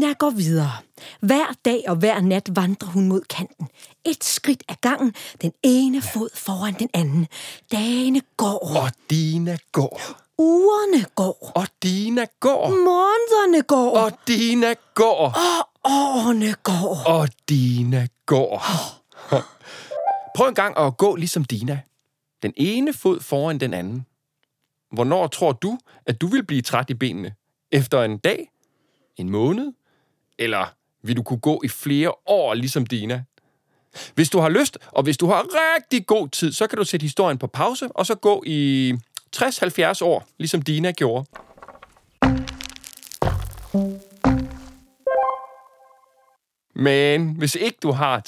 Dina går videre. Hver dag og hver nat vandrer hun mod kanten. Et skridt ad gangen, den ene fod foran den anden. Dagene går, Og Dina går. ugerne går, Og Dina går. månederne går, Og Dina går. og årene går. Og Dina går. Prøv en gang at gå ligesom Dina. Den ene fod foran den anden. Hvornår tror du, at du vil blive træt i benene? Efter en dag? En måned? Eller vil du kunne gå i flere år ligesom Dina? Hvis du har lyst, og hvis du har rigtig god tid, så kan du sætte historien på pause, og så gå i 60-70 år, ligesom Dina gjorde. Men hvis ikke du har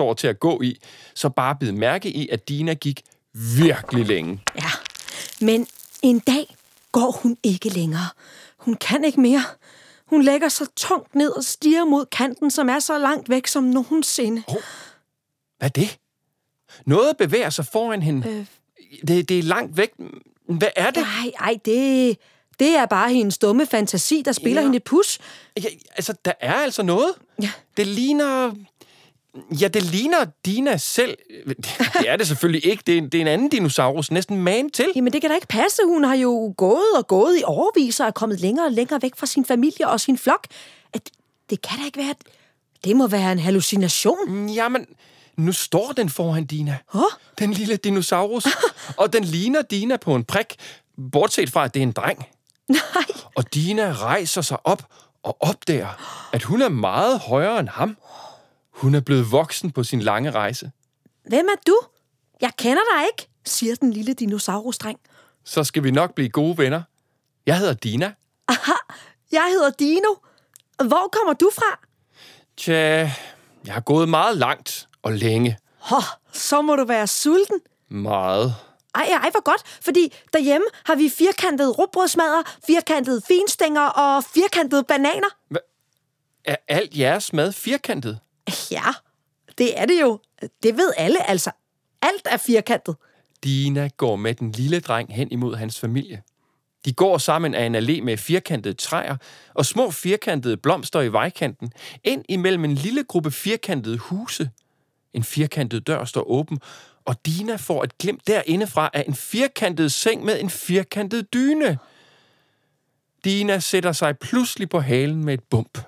60-70 år til at gå i, så bare bid mærke i, at Dina gik virkelig længe. Ja, men en dag går hun ikke længere. Hun kan ikke mere. Hun lægger sig tungt ned og stiger mod kanten, som er så langt væk som nogensinde. Hvad er det? Noget bevæger sig foran hende. Øh. Det, det er langt væk. Hvad er det? Ej, ej, det, det er bare hendes dumme fantasi, der spiller Ja. hende et pus. Ja, altså, der er altså noget. Ja. Det ligner... Ja, det ligner Dina selv. Det er det selvfølgelig ikke. Det er, det er en anden dinosaurus, næsten man til. Jamen, det kan da ikke passe. Hun har jo gået og gået i overvis og er kommet længere og længere væk fra sin familie og sin flok. At, det kan da ikke være... Det må være en hallucination. Jamen, nu står den foran Dina. Hå? Den lille dinosaurus. og den ligner Dina på en prik, bortset fra, at det er en dreng. Nej. Og Dina rejser sig op og opdager, at hun er meget højere end ham. Hun er blevet voksen på sin lange rejse. Hvem er du? Jeg kender dig ikke, siger den lille dinosaurusdreng. Så skal vi nok blive gode venner. Jeg hedder Dina. Aha, jeg hedder Dino. Hvor kommer du fra? Tja, jeg har gået meget langt og længe. Hå, så må du være sulten. Meget. Ej, ej, hvor godt, fordi derhjemme har vi firkantede råbrødsmadder, firkantede finstænger og firkantede bananer. Er alt jeres mad firkantet? Ja, det er det jo. Det ved alle altså. Alt er firkantet. Dina går med den lille dreng hen imod hans familie. De går sammen af en allé med firkantede træer og små firkantede blomster i vejkanten, ind imellem en lille gruppe firkantede huse. En firkantet dør står åben, og Dina får et glimt derindefra af en firkantet seng med en firkantet dyne. Dina sætter sig pludselig på halen med et bump.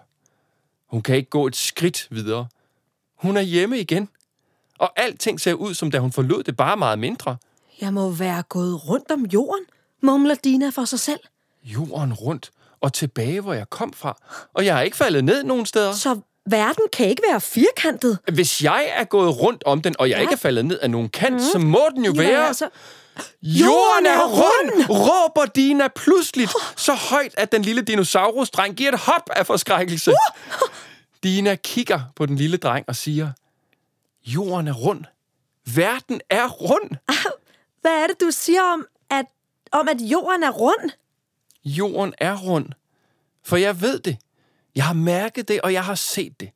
Hun kan ikke gå et skridt videre. Hun er hjemme igen, og alting ser ud, som da hun forlod det, bare meget mindre. Jeg må være gået rundt om jorden, mumler Dina for sig selv. jorden rundt og tilbage, hvor jeg kom fra. Og jeg er ikke faldet ned nogen steder. Så verden kan ikke være firkantet. Hvis jeg er gået rundt om den, og jeg Ja. ikke er faldet ned af nogen kant, mm. så må den jo Ja, være... altså, Jorden er rund! råber Dina pludseligt, så højt, at den lille dinosaurus-dreng giver et hop af forskrækkelse. Dina kigger på den lille dreng og siger, Jorden er rund. Verden er rund. hvad er det, du siger om, at, om, at jorden er rund? Jorden er rund. For jeg ved det. Jeg har mærket det, og jeg har set det.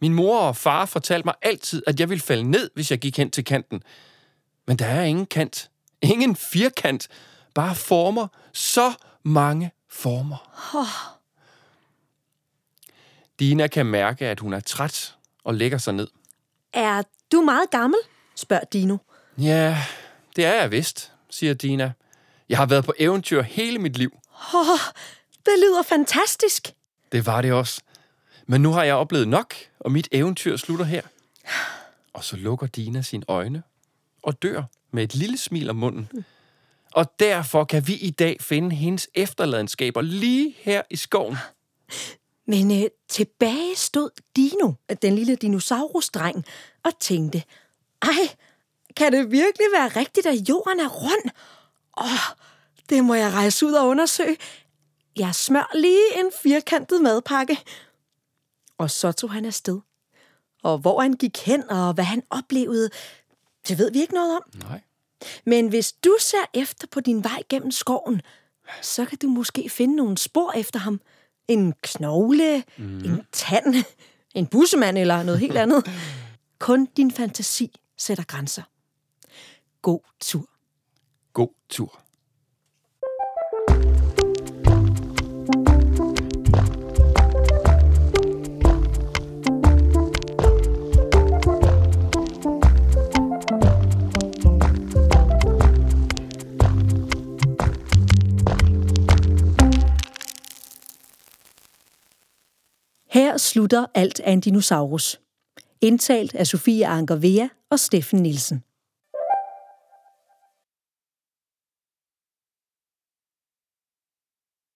Min mor og far fortalte mig altid, at jeg ville falde ned, hvis jeg gik hen til kanten. Men der er ingen kant. Ingen firkant. Bare former. Så mange former. Dina kan mærke, at hun er træt og lægger sig ned. Er du meget gammel? spørger Dino. Ja, det er jeg vist, siger Dina. Jeg har været på eventyr hele mit liv. Åh, det lyder fantastisk. Det var det også. Men nu har jeg oplevet nok, og mit eventyr slutter her. Og så lukker Dina sine øjne og dør med et lille smil om munden. Og derfor kan vi i dag finde hendes efterladenskaber lige her i skoven. Men øh, tilbage stod Dino, den lille dinosaurusdreng, og tænkte, ej, kan det virkelig være rigtigt, at jorden er rund? Åh, det må jeg rejse ud og undersøge. Jeg smør lige en firkantet madpakke. Og så tog han afsted. Og hvor han gik hen, og hvad han oplevede, det ved vi ikke noget om. Nej. Men hvis du ser efter på din vej gennem skoven, så kan du måske finde nogle spor efter ham. En knogle, mm. en tand, en bussemand eller noget helt andet. Kun din fantasi sætter grænser. God tur. God tur. Slutter alt af en dinosaurus. Indtalt af Sofie Anker Vea og Steffen Nielsen.